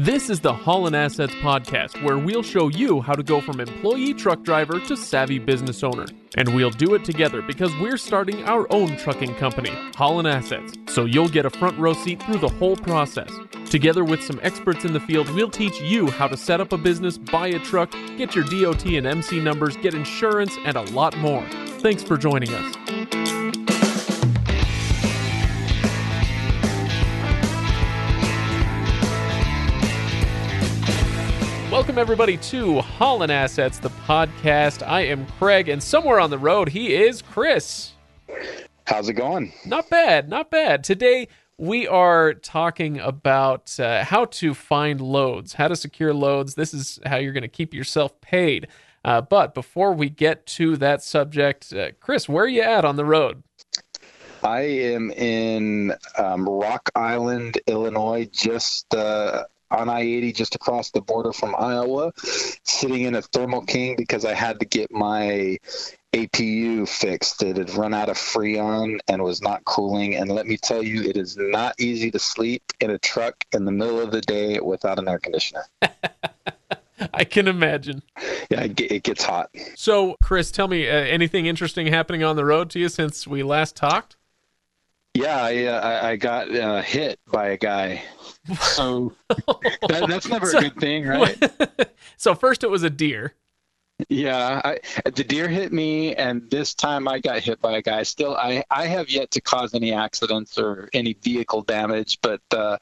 This is the Holland Assets Podcast, where we'll show you how to go from employee truck driver to savvy business owner. And we'll do it together because we're starting our own trucking company, Holland Assets, so you'll get a front row seat through the whole process. Together with some experts in the field, we'll teach you how to set up a business, buy a truck, get your DOT and MC numbers, get insurance, and a lot more. Thanks for joining us. Welcome, everybody, to Holland Assets, the podcast. I am Craig, and somewhere on the road, he is Chris. How's it going? Not bad, not bad. Today, we are talking about uh, how to find loads, how to secure loads. This is how you're going to keep yourself paid. Uh, but before we get to that subject, uh, Chris, where are you at on the road? I am in um, Rock Island, Illinois, just uh, on I 80, just across the border from Iowa, sitting in a Thermo King because I had to get my APU fixed. It had run out of Freon and was not cooling. And let me tell you, it is not easy to sleep in a truck in the middle of the day without an air conditioner. I can imagine. Yeah, it, gets hot. So, Chris, tell me uh, anything interesting happening on the road to you since we last talked? Yeah, I, uh, I, got uh, hit by a guy. So that, that's never So- a good thing, right? so, first it was a deer. Yeah, I, the deer hit me, and this time I got hit by a guy. Still, I, I have yet to cause any accidents or any vehicle damage, but uh,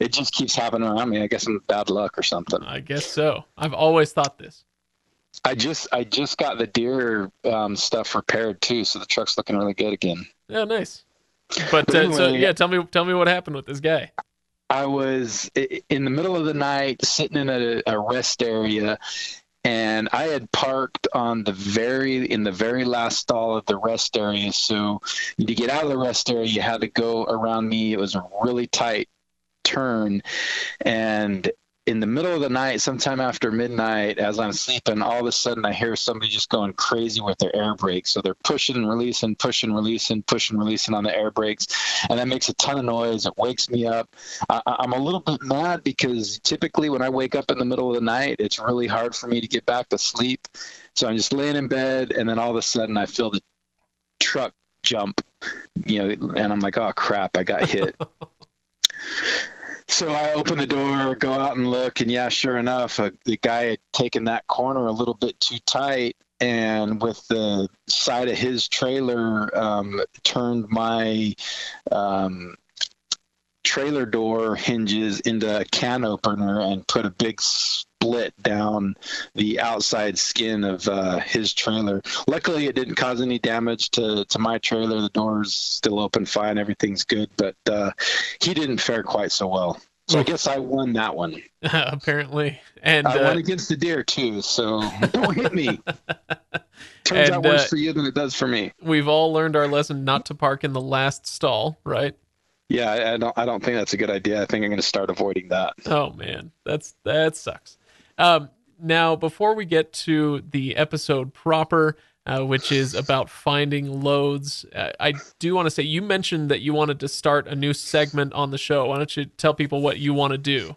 it just keeps happening around me. I guess I'm bad luck or something. I guess so. I've always thought this. I just I just got the deer um, stuff repaired too, so the truck's looking really good again. Yeah, nice. But uh, so yeah, tell me tell me what happened with this guy. I was in the middle of the night sitting in a, a rest area and I had parked on the very in the very last stall of the rest area. So to get out of the rest area, you had to go around me. It was a really tight turn, and in the middle of the night, sometime after midnight, as I'm sleeping, all of a sudden I hear somebody just going crazy with their air brakes. So they're pushing and releasing, pushing, releasing, pushing, releasing on the air brakes, and that makes a ton of noise. It wakes me up. I, I'm a little bit mad because typically when I wake up in the middle of the night, it's really hard for me to get back to sleep. So I'm just laying in bed, and then all of a sudden I feel the truck jump, you know, and I'm like, oh crap, I got hit. so I open the door, go out and look, and yeah, sure enough, uh, the guy had taken that corner a little bit too tight. And with the side of his trailer, um, turned my um, trailer door hinges into a can opener and put a big split down the outside skin of uh, his trailer. Luckily, it didn't cause any damage to, to my trailer. The door's still open fine. Everything's good, but uh, he didn't fare quite so well. So I guess I won that one. Apparently, and I uh, won against the deer too. So don't hit me. Turns And, out worse uh, for you than it does for me. we've all learned our lesson not to park in the last stall, right? Yeah, I, I don't. I don't think that's a good idea. I think I'm going to start avoiding that. Oh man, that's that sucks. Um, now, before we get to the episode proper, uh, which is about finding loads, uh, I do want to say you mentioned that you wanted to start a new segment on the show. Why don't you tell people what you want to do?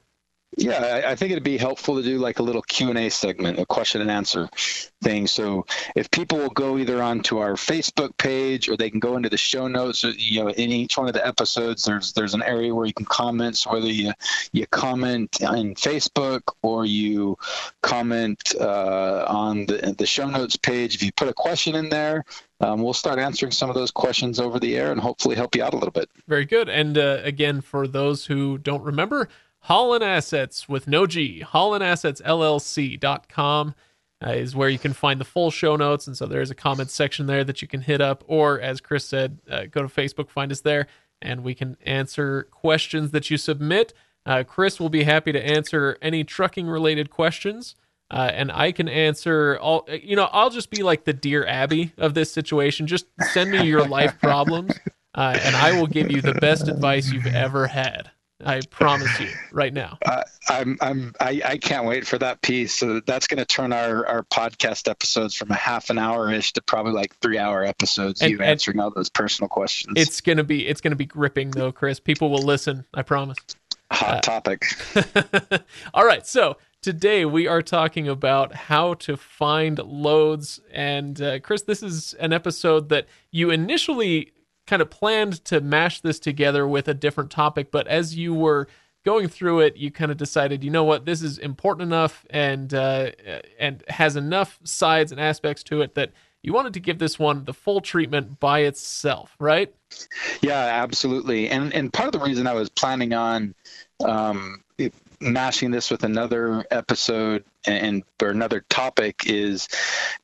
Yeah, I, I think it'd be helpful to do like a little Q and A segment, a question and answer thing. So if people will go either onto our Facebook page or they can go into the show notes, or, you know, in each one of the episodes, there's there's an area where you can comment. So whether you you comment on Facebook or you comment uh, on the the show notes page, if you put a question in there, um, we'll start answering some of those questions over the air and hopefully help you out a little bit. Very good. And uh, again, for those who don't remember, Holland Assets with no G, hollandassetsllc.com uh, is where you can find the full show notes. And so there's a comment section there that you can hit up. Or, as Chris said, uh, go to Facebook, find us there, and we can answer questions that you submit. Uh, Chris will be happy to answer any trucking related questions. Uh, and I can answer all, you know, I'll just be like the Dear Abby of this situation. Just send me your life problems, uh, and I will give you the best advice you've ever had. I promise you right now. Uh, I'm I'm I, I can't wait for that piece. So that's going to turn our our podcast episodes from a half an hour ish to probably like three hour episodes. And- you and- answering all those personal questions. It's gonna be it's gonna be gripping though, Chris. People will listen. I promise. Hot uh, topic. All right. So today we are talking about how to find loads. And uh, Chris, this is an episode that you initially kind of planned to mash this together with a different topic, but as you were going through it, you kind of decided, you know what, this is important enough and uh, and has enough sides and aspects to it that you wanted to give this one the full treatment by itself, right? Yeah, absolutely. And and part of the reason I was planning on um, mashing this with another episode and or another topic is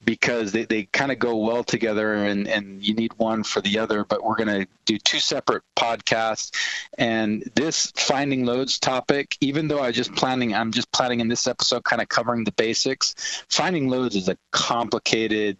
because they, they kind of go well together and, and you need one for the other but we're going to do two separate podcasts. And this finding loads topic even though i just planning i'm just planning in this episode kind of covering the basics finding loads is a complicated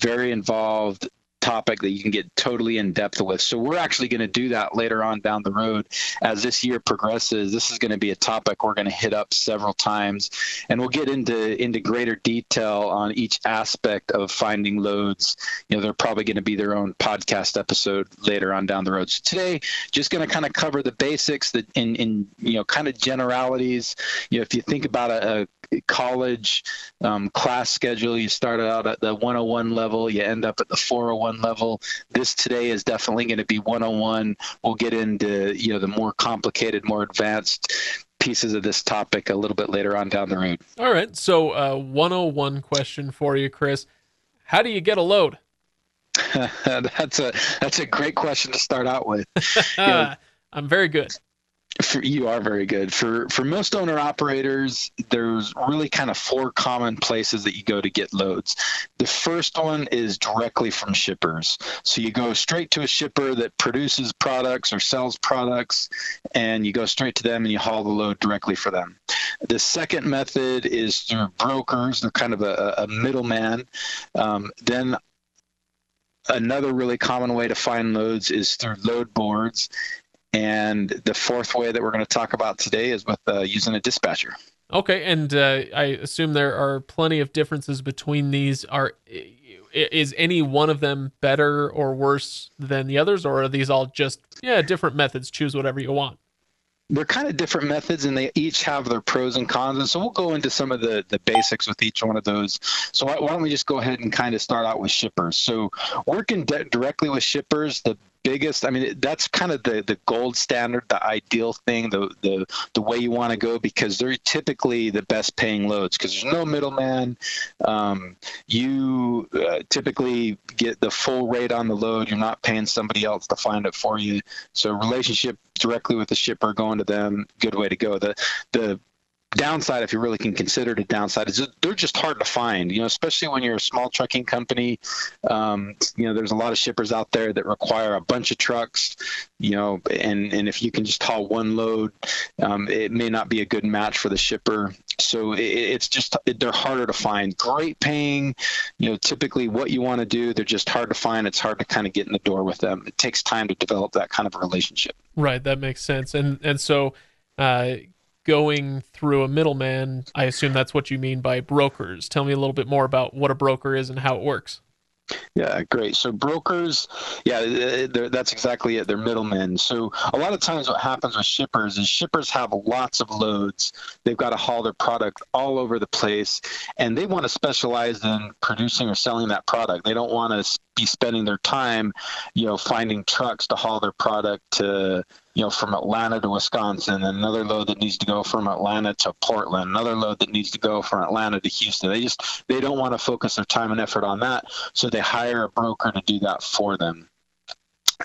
very involved topic that you can get totally in depth with. So we're actually going to do that later on down the road as this year progresses. This is going to be a topic we're going to hit up several times, and we'll get into into greater detail on each aspect of finding loads. You know, they're probably going to be their own podcast episode later on down the road. So today, just going to kind of cover the basics that in in you know kind of generalities. You know, if you think about a, a college um, class schedule, you start out at the 101 level, you end up at the 401 101 level. This today is definitely going to be 101. We'll get into you know the more complicated, more advanced pieces of this topic a little bit later on down the road. All right. So, uh, 101 question for you, Chris. How do you get a load? that's a that's a great question to start out with. You know, I'm very good for, you are very good. For for most owner operators, there's really kind of four common places that you go to get loads. The first one is directly from shippers. So you go straight to a shipper that produces products or sells products, and you go straight to them and you haul the load directly for them. The second method is through brokers. They're kind of a, a middleman. Um, then another really common way to find loads is through load boards and the fourth way that we're going to talk about today is with uh, using a dispatcher. Okay, and uh, I assume there are plenty of differences between these. Are is any one of them better or worse than the others, or are these all just yeah different methods? Choose whatever you want they're kind of different methods and they each have their pros and cons and so we'll go into some of the the basics with each one of those so why, why don't we just go ahead and kind of start out with shippers so working de- directly with shippers the biggest i mean that's kind of the the gold standard the ideal thing the the, the way you want to go because they're typically the best paying loads because there's no middleman. Um, you uh, typically get the full rate on the load you're not paying somebody else to find it for you. So relationship directly with the shipper going to them good way to go. The the downside, if you really can consider it a downside, is they're just hard to find. You know, especially when you're a small trucking company. Um, you know, there's a lot of shippers out there that require a bunch of trucks. You know, and and if you can just haul one load, um, it may not be a good match for the shipper. So it, it's just they're harder to find. Great paying. You know, typically what you want to do, they're just hard to find. It's hard to kind of get in the door with them. It takes time to develop that kind of a relationship. Right. That makes sense. And and so. Uh, going through a middleman. I assume that's what you mean by brokers. Tell me a little bit more about what a broker is and how it works. Yeah, great. So brokers, yeah, uh, that's exactly it. They're middlemen. So a lot of times, what happens with shippers is shippers have lots of loads. They've got to haul their product all over the place, and they want to specialize in producing or selling that product. They don't want to be spending their time, you know, finding trucks to haul their product to you know, from Atlanta to Wisconsin, another load that needs to go from Atlanta to Portland, another load that needs to go from Atlanta to Houston. They just they don't want to focus their time and effort on that, so they hire a broker to do that for them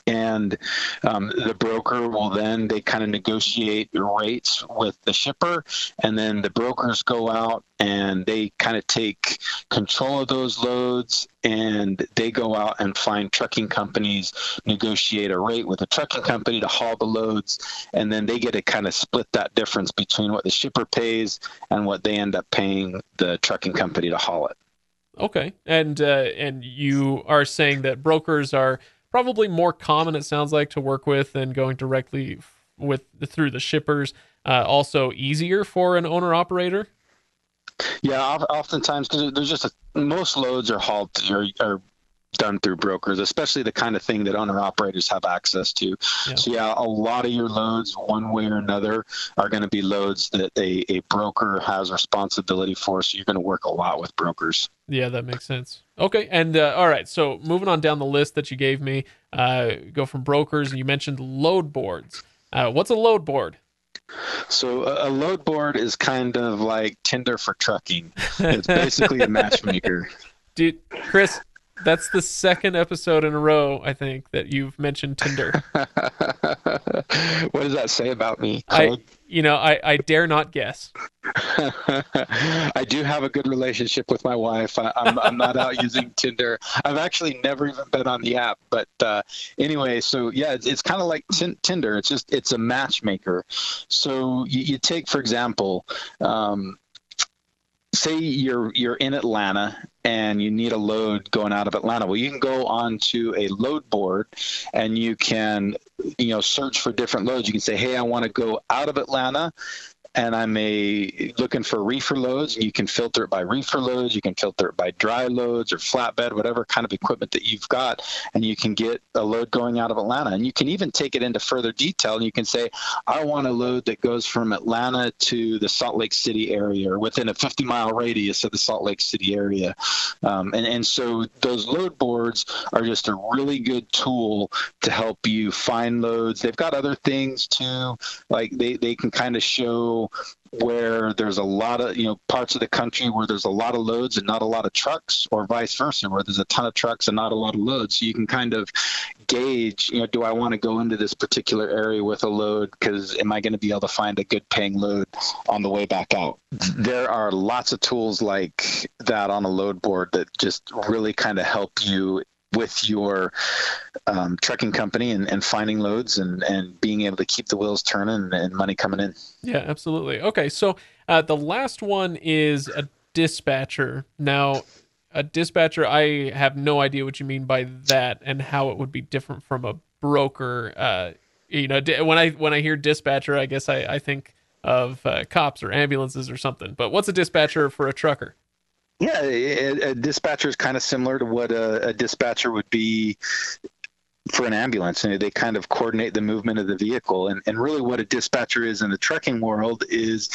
and um, the broker will then they kind of negotiate rates with the shipper and then the brokers go out and they kind of take control of those loads and they go out and find trucking companies negotiate a rate with a trucking company to haul the loads and then they get to kind of split that difference between what the shipper pays and what they end up paying the trucking company to haul it. Okay. And uh, and you are saying that brokers are probably more common it sounds like to work with than going directly with through the shippers. Uh, also easier for an owner operator. Yeah, oftentimes because there's just a, most loads are hauled are done through brokers, especially the kind of thing that owner operators have access to. Yeah. So yeah, a lot of your loads, one way or another, are going to be loads that a, a broker has responsibility for. So you're going to work a lot with brokers. Yeah, that makes sense. Okay, and uh, all right, so moving on down the list that you gave me, uh, go from brokers, and you mentioned load boards. Uh, what's a load board? So a load board is kind of like Tinder for trucking. It's basically a matchmaker. Dude, Chris, that's the second episode in a row, I think, that you've mentioned Tinder. what does that say about me? I, you know, I, I dare not guess. I do have a good relationship with my wife. I, am I'm, I'm not out using Tinder. I've actually never even been on the app. But uh, anyway, so yeah, it's, it's kind of like t- Tinder. It's just it's a matchmaker. So you, you take, for example, um, say you're you're in Atlanta and you need a load going out of Atlanta. Well, you can go onto a load board and you can you know search for different loads. You can say, "Hey, I want to go out of Atlanta and I'm a looking for reefer loads. You can filter it by reefer loads. You can filter it by dry loads or flatbed, whatever kind of equipment that you've got, and you can get a load going out of Atlanta. And you can even take it into further detail. And you can say, I want a load that goes from Atlanta to the Salt Lake City area or within a 50 mile radius of the Salt Lake City area. Um, and and so those load boards are just a really good tool to help you find loads. They've got other things too, like they they can kind of show where there's a lot of you know parts of the country where there's a lot of loads and not a lot of trucks or vice versa where there's a ton of trucks and not a lot of loads. So you can kind of gauge you know do i want to go into this particular area with a load? Because am i going to be able to find a good paying load on the way back out? There are lots of tools like that on a load board that just really kind of help you with your um, trucking company and, and finding loads and, and being able to keep the wheels turning and money coming in. Yeah, absolutely. Okay, so uh, the last one is a dispatcher. Now, a dispatcher, I have no idea what you mean by that and how it would be different from a broker. Uh, you know, when I when I hear dispatcher, I guess I, I think of uh, cops or ambulances or something. But what's a dispatcher for a trucker? Yeah, a, a dispatcher is kind of similar to what a, a dispatcher would be for an ambulance. And they kind of coordinate the movement of the vehicle. And, and really what a dispatcher is in the trucking world is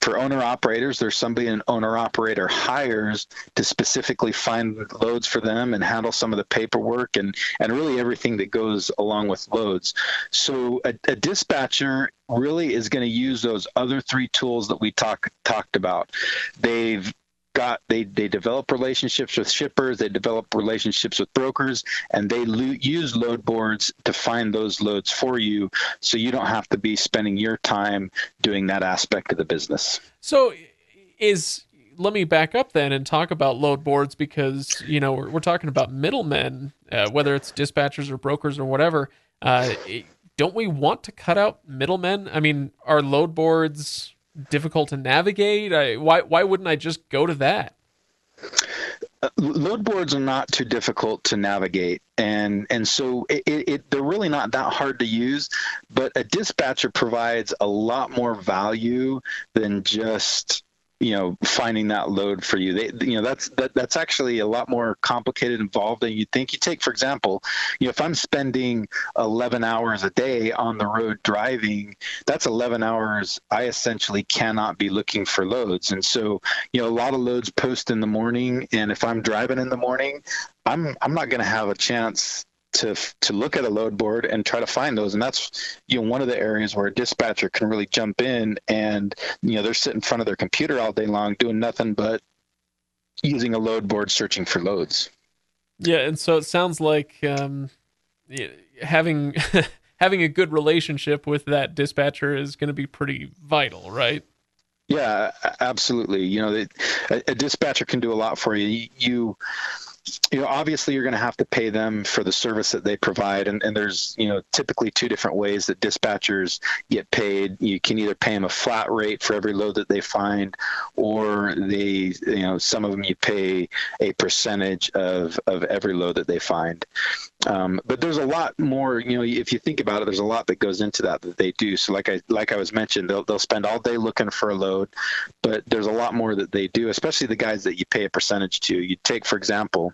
for owner operators there's somebody an owner operator hires to specifically find loads for them and handle some of the paperwork and and really everything that goes along with loads. So a, a dispatcher really is going to use those other three tools that we talk, talked about. They've got they they develop relationships with shippers they develop relationships with brokers and they lo- use load boards to find those loads for you so you don't have to be spending your time doing that aspect of the business. So is let me back up then and talk about load boards because you know we're, we're talking about middlemen uh, whether it's dispatchers or brokers or whatever uh, don't we want to cut out middlemen? I mean are load boards difficult to navigate? I, why why wouldn't I just go to that? Load boards are not too difficult to navigate, and and so it, it, they're really not that hard to use. But a dispatcher provides a lot more value than just you know finding that load for you. They you know that's that, that's actually a lot more complicated involved than you think. You take for example you know if i'm spending 11 hours a day on the road driving that's 11 hours i essentially cannot be looking for loads. And so you know a lot of loads post in the morning. And if i'm driving in the morning i'm i'm not going to have a chance to to look at a load board and try to find those. And that's you know one of the areas where a dispatcher can really jump in and you know they're sitting in front of their computer all day long doing nothing but using a load board searching for loads. Yeah and so it sounds like um, having having a good relationship with that dispatcher is going to be pretty vital right? Yeah absolutely. You know a, a dispatcher can do a lot for you. You you know obviously you're going to have to pay them for the service that they provide and, and there's you know typically two different ways that dispatchers get paid. You can either pay them a flat rate for every load that they find or they you know some of them you pay a percentage of of every load that they find. Um, but there's a lot more you know if you think about it there's a lot that goes into that that they do. So like i like i was mentioned they'll, they'll spend all day looking for a load but there's a lot more that they do especially the guys that you pay a percentage to. You take for example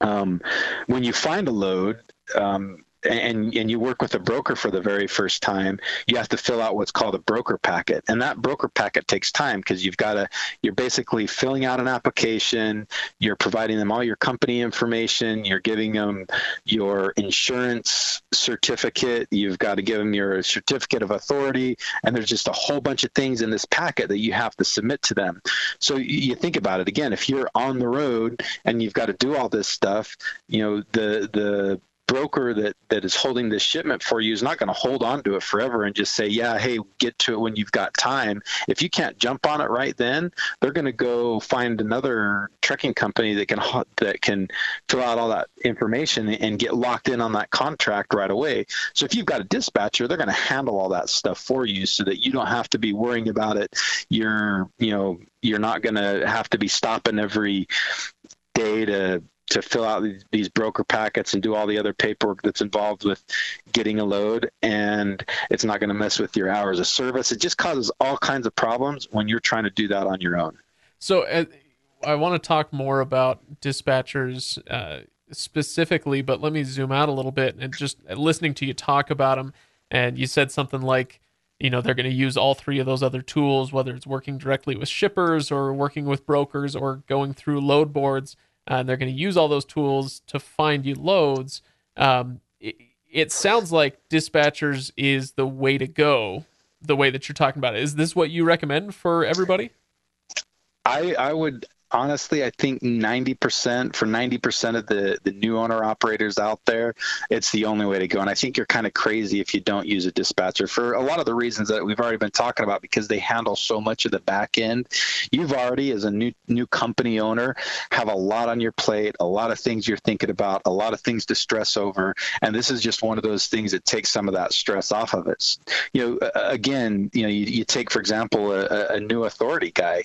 um, when you find a load, um, and and you work with a broker for the very first time, you have to fill out what's called a broker packet, and that broker packet takes time because you've got to you're basically filling out an application, you're providing them all your company information, you're giving them your insurance certificate, you've got to give them your certificate of authority, and there's just a whole bunch of things in this packet that you have to submit to them. So you think about it again, if you're on the road and you've got to do all this stuff, you know the the broker that that is holding this shipment for you is not going to hold on to it forever and just say yeah hey get to it when you've got time. If you can't jump on it right then they're going to go find another trucking company that can that can fill out all that information and get locked in on that contract right away. So if you've got a dispatcher they're going to handle all that stuff for you so that you don't have to be worrying about it. You're you know you're not going to have to be stopping every day to to fill out these broker packets and do all the other paperwork that's involved with getting a load and it's not going to mess with your hours of service. It just causes all kinds of problems when you're trying to do that on your own. So uh, i want to talk more about dispatchers uh, specifically but let me zoom out a little bit and just listening to you talk about them and you said something like you know they're going to use all three of those other tools whether it's working directly with shippers or working with brokers or going through load boards uh, and they're going to use all those tools to find you loads. Um, it, it, sounds like dispatchers is the way to go. The way that you're talking about it is this what you recommend for everybody? I I would honestly, I think 90% for 90% of the, the new owner operators out there, it's the only way to go. And I think you're kind of crazy if you don't use a dispatcher for a lot of the reasons that we've already been talking about because they handle so much of the back end. You've already, as a new new company owner, have a lot on your plate, a lot of things you're thinking about, a lot of things to stress over. And this is just one of those things that takes some of that stress off of it. You know, again, you know, you, you take, for example, a, a new authority guy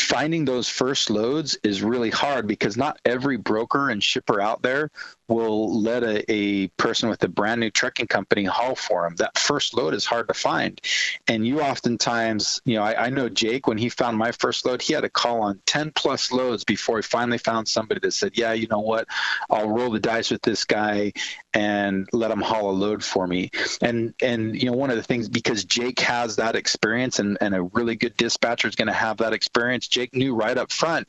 finding those first loads is really hard because not every broker and shipper out there will let a, a person with a brand new trucking company haul for them. That first load is hard to find. And you oftentimes, you know, I, I know Jake, when he found my first load, he had to call on 10 plus loads before he finally found somebody that said, yeah, you know what, I'll roll the dice with this guy and let him haul a load for me. And, and, you know, one of the things, because Jake has that experience and, and a really good dispatcher is going to have that experience, Jake knew right up front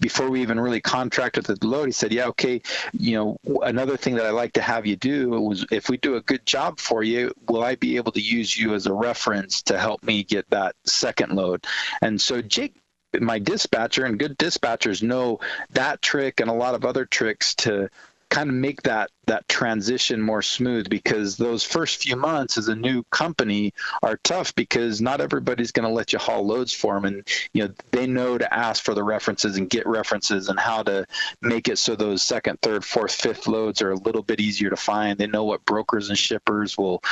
before we even really contracted the load, he said, yeah, okay, you know, another thing that I like to have you do was if we do a good job for you, will I be able to use you as a reference to help me get that second load? And so Jake my dispatcher and good dispatchers know that trick and a lot of other tricks to kind of make that that transition more smooth because those first few months as a new company are tough because not everybody's going to let you haul loads for them and you know they know to ask for the references and get references and how to make it so those second third fourth fifth loads are a little bit easier to find. They know what brokers and shippers will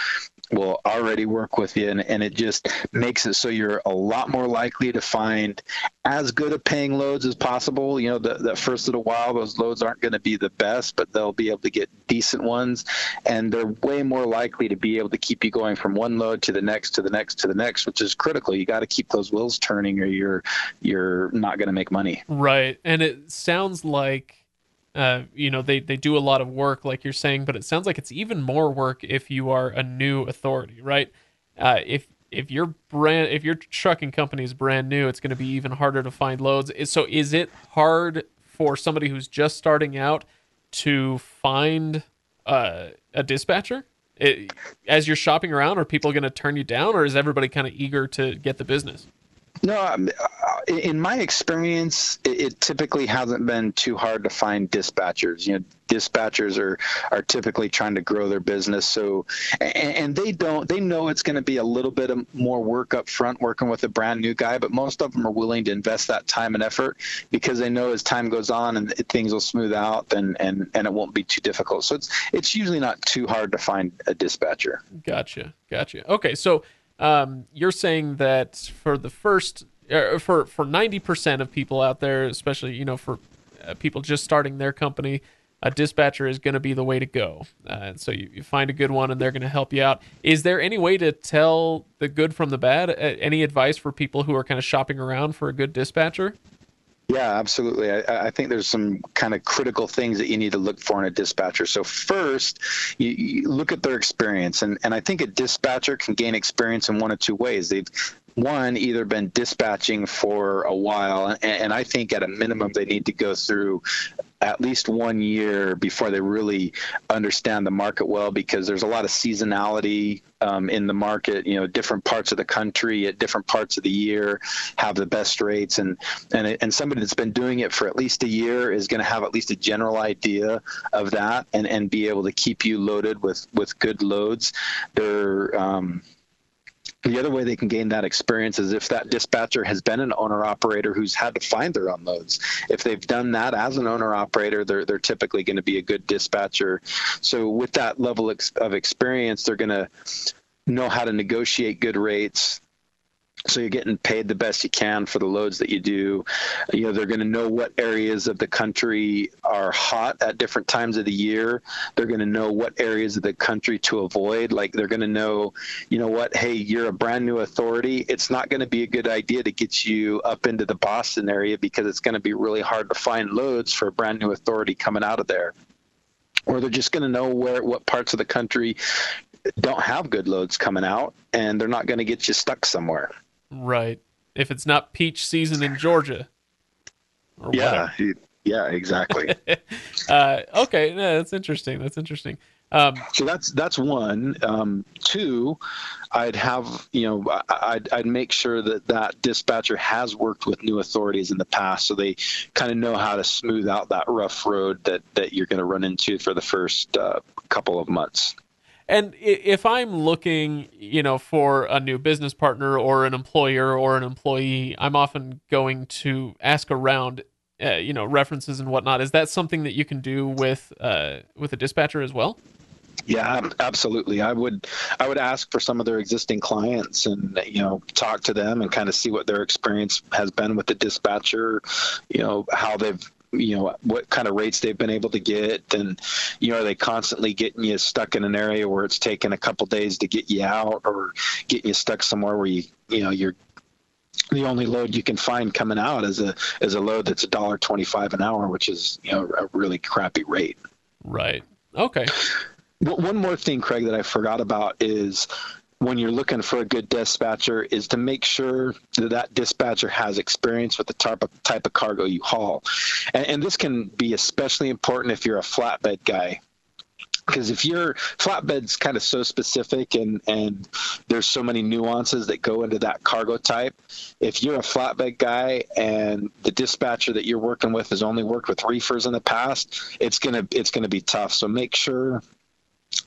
will already work with you and, and it just makes it so you're a lot more likely to find as good of paying loads as possible. You know the, the first little while those loads aren't going to be the best but they'll be able to get decent ones and they're way more likely to be able to keep you going from one load to the next to the next to the next which is critical. You got to keep those wheels turning or you're you're not going to make money. Right and it sounds like uh, you know they they do a lot of work like you're saying but it sounds like it's even more work if you are a new authority right? Uh, if if your brand if your trucking company is brand new it's going to be even harder to find loads. So is it hard for somebody who's just starting out to find uh, a dispatcher? It, as you're shopping around are people going to turn you down or is everybody kind of eager to get the business no, uh, in my experience, it, typically hasn't been too hard to find dispatchers. You know, dispatchers are are typically trying to grow their business, so and, and they don't they know it's going to be a little bit of more work up front working with a brand new guy, but most of them are willing to invest that time and effort because they know as time goes on and things will smooth out and and and it won't be too difficult. So it's it's usually not too hard to find a dispatcher. Gotcha, gotcha. Okay, so um, you're saying that for the first uh, for for 90% of people out there especially you know for uh, people just starting their company a dispatcher is going to be the way to go. Uh, so you, you, find a good one and they're going to help you out. Is there any way to tell the good from the bad? Any advice for people who are kind of shopping around for a good dispatcher Yeah, absolutely. I, I, think there's some kind of critical things that you need to look for in a dispatcher. So first, you, you look at their experience, and, and I think a dispatcher can gain experience in one of two ways. They've one either been dispatching for a while and, and, i think at a minimum they need to go through at least one year before they really understand the market well because there's a lot of seasonality um, in the market you know different parts of the country at different parts of the year have the best rates. And and, and somebody that's been doing it for at least a year is going to have at least a general idea of that and and be able to keep you loaded with with good loads. They're um, the other way they can gain that experience is if that dispatcher has been an owner operator who's had to find their own loads. If they've done that as an owner operator, they're, they're typically going to be a good dispatcher. So, with that level of experience, they're going to know how to negotiate good rates so you're getting paid the best you can for the loads that you do. You know they're going to know what areas of the country are hot at different times of the year. They're going to know what areas of the country to avoid. Like they're going to know you know what? Hey you're a brand new authority. It's not going to be a good idea to get you up into the boston area because it's going to be really hard to find loads for a brand new authority coming out of there. Or they're just going to know where what parts of the country don't have good loads coming out and they're not going to get you stuck somewhere Right. If it's not peach season in Georgia. yeah. Yeah, exactly. uh, okay, yeah, that's interesting. That's interesting. Um, so that's that's one. Um, two, I'd have you know I'd, I'd make sure that that dispatcher has worked with new authorities in the past, so they kind of know how to smooth out that rough road that that you're going to run into for the first uh, couple of months. And if I'm looking, you know, for a new business partner or an employer or an employee, I'm often going to ask around, uh, you know, references and whatnot. Is that something that you can do with uh, with a dispatcher as well? Yeah, absolutely. I would I would ask for some of their existing clients and you know talk to them and kind of see what their experience has been with the dispatcher, you know how they've you know what kind of rates they've been able to get and you know are they constantly getting you stuck in an area where it's taking a couple days to get you out or getting you stuck somewhere where you you know you're the only load you can find coming out is a is a load that's a dollar twenty five an hour which is you know a really crappy rate. Right. Okay. One more thing, Craig, that I forgot about is when you're looking for a good dispatcher is to make sure that that dispatcher has experience with the type of, type of cargo you haul. And, and this can be especially important if you're a flatbed guy because if your flatbed's kind of so specific and and there's so many nuances that go into that cargo type if you're a flatbed guy and the dispatcher that you're working with has only worked with reefers in the past it's gonna it's gonna be tough so make sure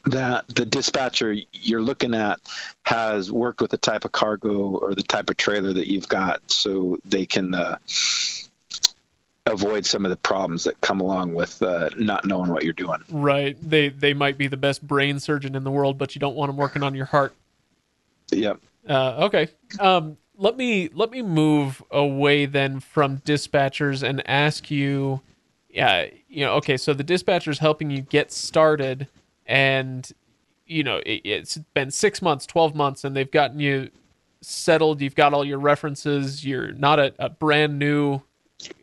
that the dispatcher you're looking at has worked with the type of cargo or the type of trailer that you've got so they can uh, avoid some of the problems that come along with uh, not knowing what you're doing. Right. They they might be the best brain surgeon in the world but you don't want them working on your heart. Yep. Uh, okay. Um, let me let me move away then from dispatchers and ask you yeah you know okay so the dispatcher's helping you get started and you know it, has been six months, twelve months, and they've gotten you settled. You've got all your references. You're not a, a brand new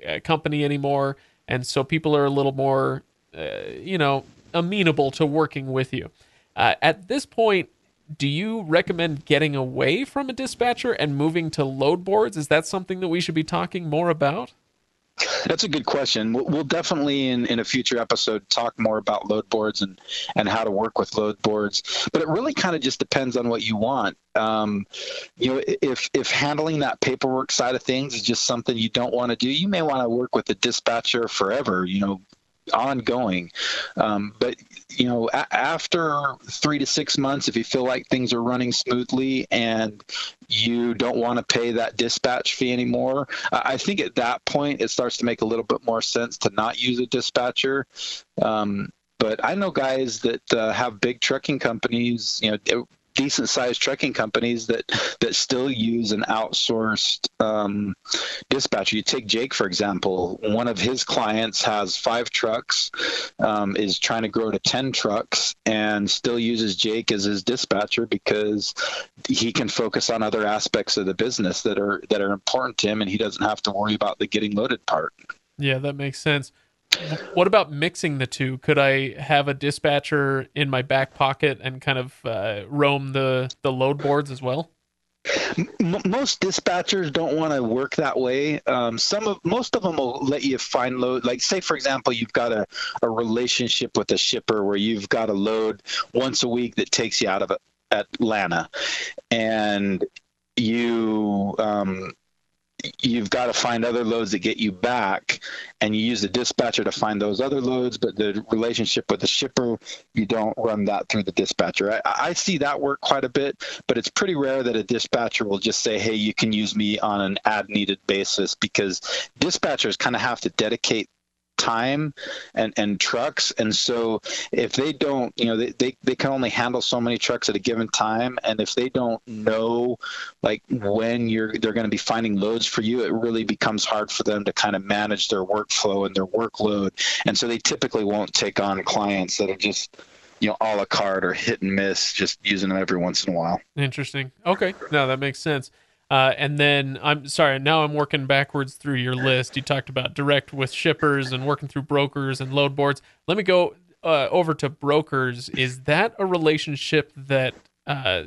uh, company anymore, and so people are a little more, uh, you know, amenable to working with you. Uh, at this point, do you recommend getting away from a dispatcher and moving to load boards? Is that something that we should be talking more about? That's a good question. We'll, definitely in, in a future episode talk more about load boards and, and how to work with load boards. But it really kind of just depends on what you want. Um, you know, if if handling that paperwork side of things is just something you don't want to do, you may want to work with a dispatcher forever. You know, ongoing. Um, but you know, a- after three to six months, if you feel like things are running smoothly and you don't want to pay that dispatch fee anymore, I think at that point it starts to make a little bit more sense to not use a dispatcher. Um, but I know guys that uh, have big trucking companies, you know, decent sized trucking companies that that still use an outsourced um, dispatcher. You take Jake for example. One of his clients has five trucks, um, is trying to grow to ten trucks, and still uses Jake as his dispatcher because he can focus on other aspects of the business that are that are important to him, and he doesn't have to worry about the getting loaded part. Yeah, that makes sense. What about mixing the two? Could I have a dispatcher in my back pocket and kind of uh, roam the the load boards as well? most dispatchers don't want to work that way. Um, some of most of them will let you find load. Like say for example, you've got a, a relationship with a shipper where you've got a load once a week that takes you out of Atlanta, and you um, you've got to find other loads that get you back and you use the dispatcher to find those other loads but the relationship with the shipper you don't run that through the dispatcher. I, I, see that work quite a bit but it's pretty rare that a dispatcher will just say hey you can use me on an ad needed basis because dispatchers kind of have to dedicate time and, and trucks. And so if they don't, you know, they, they, they can only handle so many trucks at a given time. And if they don't know like when you're they're going to be finding loads for you, it really becomes hard for them to kind of manage their workflow and their workload. And so they typically won't take on clients that are just you know a la carte or hit and miss just using them every once in a while interesting okay no that makes sense uh, and then I'm sorry, now I'm working backwards through your list. You talked about direct with shippers and working through brokers and load boards. Let me go uh, over to brokers. Is that a relationship that uh,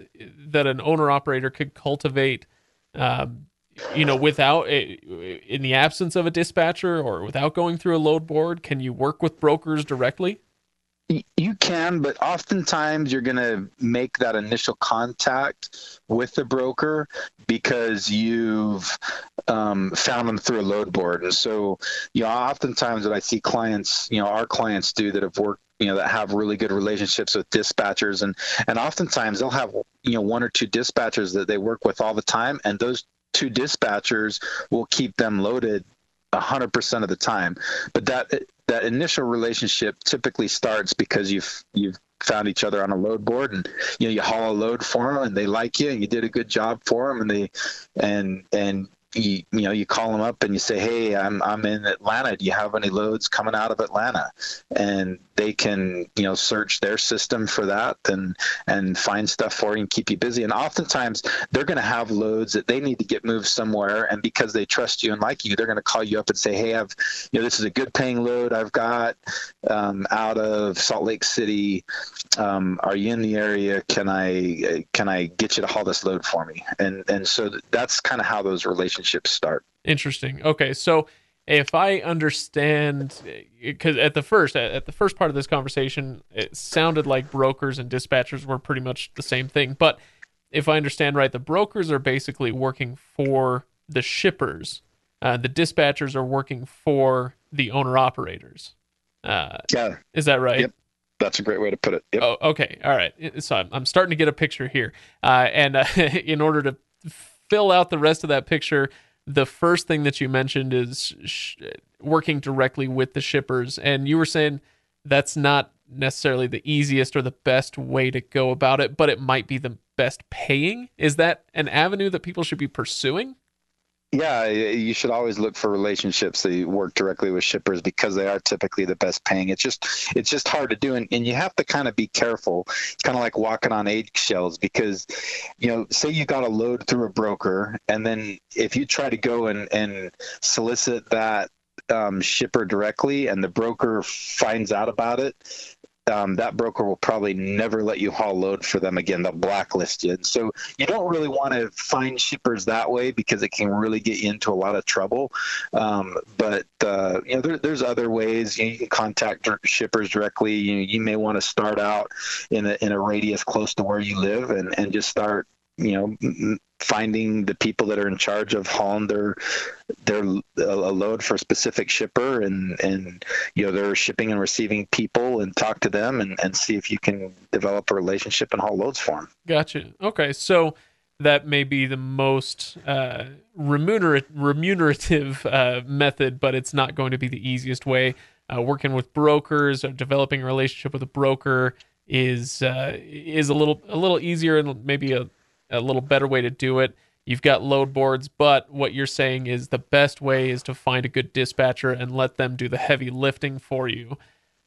that an owner operator could cultivate? Um, you know, without in the absence of a dispatcher or without going through a load board, can you work with brokers directly? You can, but oftentimes you're going to make that initial contact with the broker because you've um, found them through a load board. And so, you know, oftentimes what I see clients, you know, our clients do that have worked you know that have really good relationships with dispatchers. And and oftentimes they'll have you know one or two dispatchers that they work with all the time. And those two dispatchers will keep them loaded 100% of the time. But that that initial relationship typically starts because you've you've found each other on a load board and you know you haul a load for them and they like you and you did a good job for them and they and and you, you know you call them up and you say hey i'm i'm in atlanta. Do you have any loads coming out of atlanta? And they can you know search their system for that and and find stuff for you and keep you busy. And oftentimes they're going to have loads that they need to get moved somewhere. And because they trust you and like you they're going to call you up and say hey i've you know this is a good paying load i've got um, out of salt lake city. Um, are you in the area? Can i can i get you to haul this load for me? And and so that's kind of how those relationships start interesting okay so if I understand, because at the first at the first part of this conversation, it sounded like brokers and dispatchers were pretty much the same thing. But if I understand right, the brokers are basically working for the shippers. Uh, the dispatchers are working for the owner operators. Uh, yeah, is that right? Yep. That's a great way to put it. Yep. Oh, okay. All right. So I'm, I'm starting to get a picture here. Uh, and uh, in order to fill out the rest of that picture, the first thing that you mentioned is sh- working directly with the shippers. And you were saying that's not necessarily the easiest or the best way to go about it but it might be the best paying. Is that an avenue that people should be pursuing yeah, you should always look for relationships that you work directly with shippers because they are typically the best paying. It's just it's just hard to do, and, and you have to kind of be careful. It's kind of like walking on eggshells because, you know, say you got a load through a broker, and then if you try to go and and solicit that um, shipper directly, and the broker finds out about it, um, that broker will probably never let you haul load for them again. They'll blacklist you. And so you don't really want to find shippers that way because it can really get you into a lot of trouble. Um, but uh, you know, there, there's other ways you, know, you, can contact shippers directly. You, you may want to start out in a in a radius close to where you live and and just start you know finding the people that are in charge of hauling their their a load for a specific shipper and and you know they're shipping and receiving people and talk to them and, and see if you can develop a relationship and haul loads for them gotcha. Okay so that may be the most uh, remunerat- remunerative uh, method but it's not going to be the easiest way. Uh, working with brokers or developing a relationship with a broker is uh, is a little a little easier and maybe a, a little better way to do it. You've got load boards, but what you're saying is the best way is to find a good dispatcher and let them do the heavy lifting for you.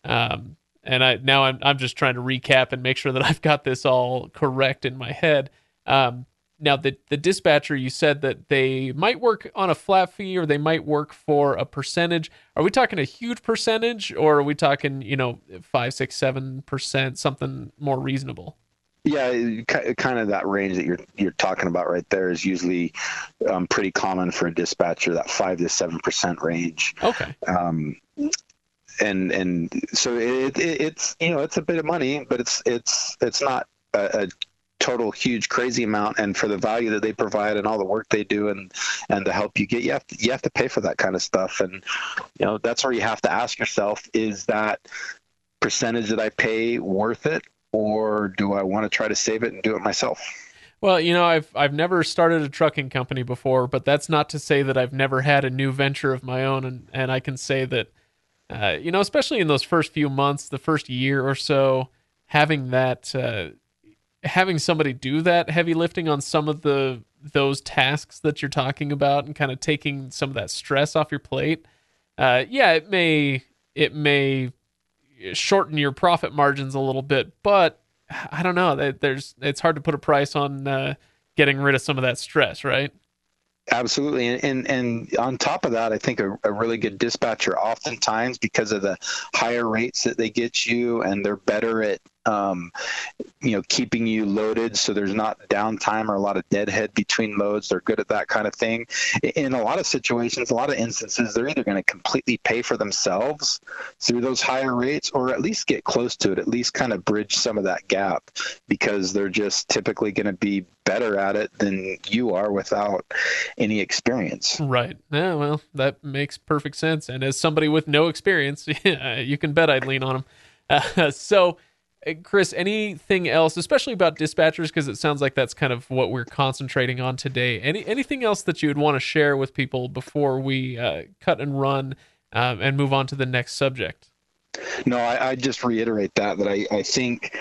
Um, and I now I'm I'm just trying to recap and make sure that I've got this all correct in my head. Um, now the the dispatcher, you said that they might work on a flat fee or they might work for a percentage. Are we talking a huge percentage or are we talking you know five, six, seven percent, something more reasonable? Yeah, kind of that range that you're you're talking about right there is usually um, pretty common for a dispatcher. That five to seven percent range. Okay. Um, and and so it, it, it's you know it's a bit of money, but it's it's it's not a, a total huge crazy amount and for the value that they provide and all the work they do and and the help you get you have to, you have to pay for that kind of stuff and you know that's where you have to ask yourself is that percentage that I pay worth it or do I want to try to save it and do it myself? Well, you know, I've I've never started a trucking company before, but that's not to say that I've never had a new venture of my own, and and I can say that, uh, you know, especially in those first few months, the first year or so, having that uh, having somebody do that heavy lifting on some of the those tasks that you're talking about and kind of taking some of that stress off your plate uh, yeah it may it may shorten your profit margins a little bit but i don't know there's it's hard to put a price on uh, getting rid of some of that stress right? Absolutely, and, and, and on top of that, I think a, a, really good dispatcher, oftentimes because of the higher rates that they get you, and they're better at um, you know, keeping you loaded so there's not downtime or a lot of deadhead between loads. They're good at that kind of thing. In a lot of situations, a lot of instances, they're either going to completely pay for themselves through those higher rates or at least get close to it, at least kind of bridge some of that gap because they're just typically going to be better at it than you are without any experience. Right. Yeah, well, that makes perfect sense. And as somebody with no experience, you can bet I'd lean on them. Uh, so, Chris, anything else, especially about dispatchers, because it sounds like that's kind of what we're concentrating on today. Any anything else that you would want to share with people before we uh, cut and run um, and move on to the next subject? No, I, I just reiterate that that I, I think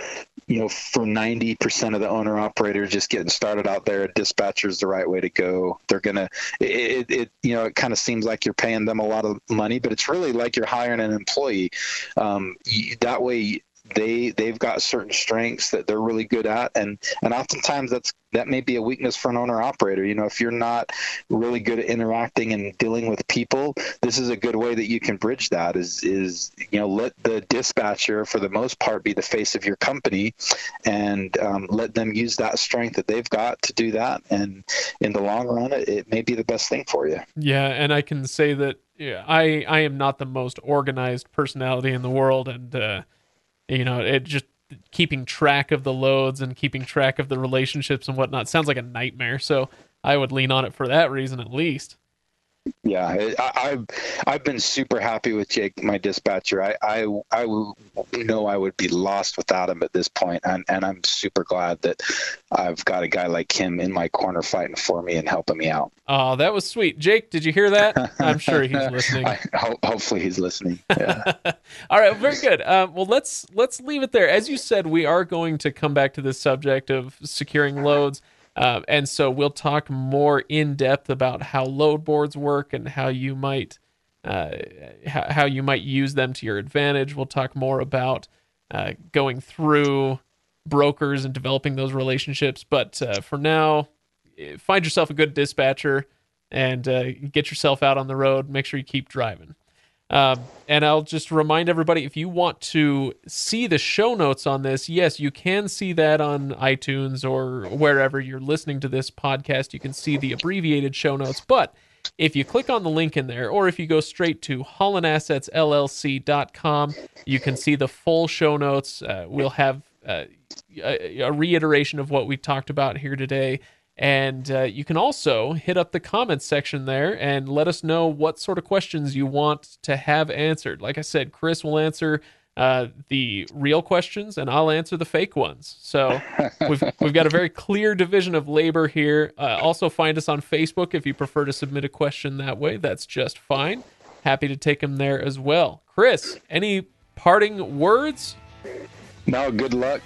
you know for 90% of the owner operators just getting started out there dispatcher is the right way to go they're gonna it, it you know it kind of seems like you're paying them a lot of money but it's really like you're hiring an employee um, that way they they've got certain strengths that they're really good at. And and oftentimes that's that may be a weakness for an owner operator. You know if you're not really good at interacting and dealing with people this is a good way that you can bridge that is is you know let the dispatcher for the most part be the face of your company and um, let them use that strength that they've got to do that. And in the long run it, it may be the best thing for you. Yeah. And i can say that yeah, I I am not the most organized personality in the world, and uh, you know, it just keeping track of the loads and keeping track of the relationships and whatnot sounds like a nightmare. So I would lean on it for that reason at least. Yeah, I, have I've been super happy with Jake, my dispatcher. I, I I know I would be lost without him at this point, and and I'm super glad that I've got a guy like him in my corner fighting for me and helping me out. Oh, that was sweet, Jake. Did you hear that? I'm sure he's listening. I, ho- hopefully, he's listening. Yeah. All right, very good. Um, well, let's let's leave it there. As you said, we are going to come back to this subject of securing loads. Uh, and so we'll talk more in depth about how load boards work and how you might uh, how, you might use them to your advantage. We'll talk more about uh, going through brokers and developing those relationships. But uh, for now, find yourself a good dispatcher and uh, get yourself out on the road. Make sure you keep driving. Um, and I'll just remind everybody if you want to see the show notes on this, yes, you can see that on iTunes or wherever you're listening to this podcast. You can see the abbreviated show notes. But if you click on the link in there, or if you go straight to hollandassetsllc.com, you can see the full show notes. Uh, we'll have uh, a, a reiteration of what we talked about here today and uh, you can also hit up the comments section there and let us know what sort of questions you want to have answered. Like I said, Chris will answer uh, the real questions and I'll answer the fake ones. So we've, we've got a very clear division of labor here. Uh, also, find us on Facebook if you prefer to submit a question that way. That's just fine. Happy to take them there as well. Chris, any parting words? No, good luck.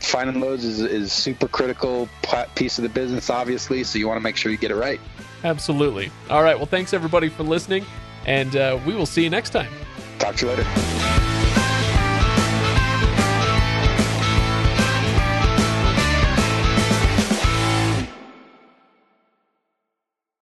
Finding loads is, is super critical piece of the business, obviously. So you want to make sure you get it right. Absolutely. All right. Well, thanks everybody for listening, and uh, we will see you next time. Talk to you later.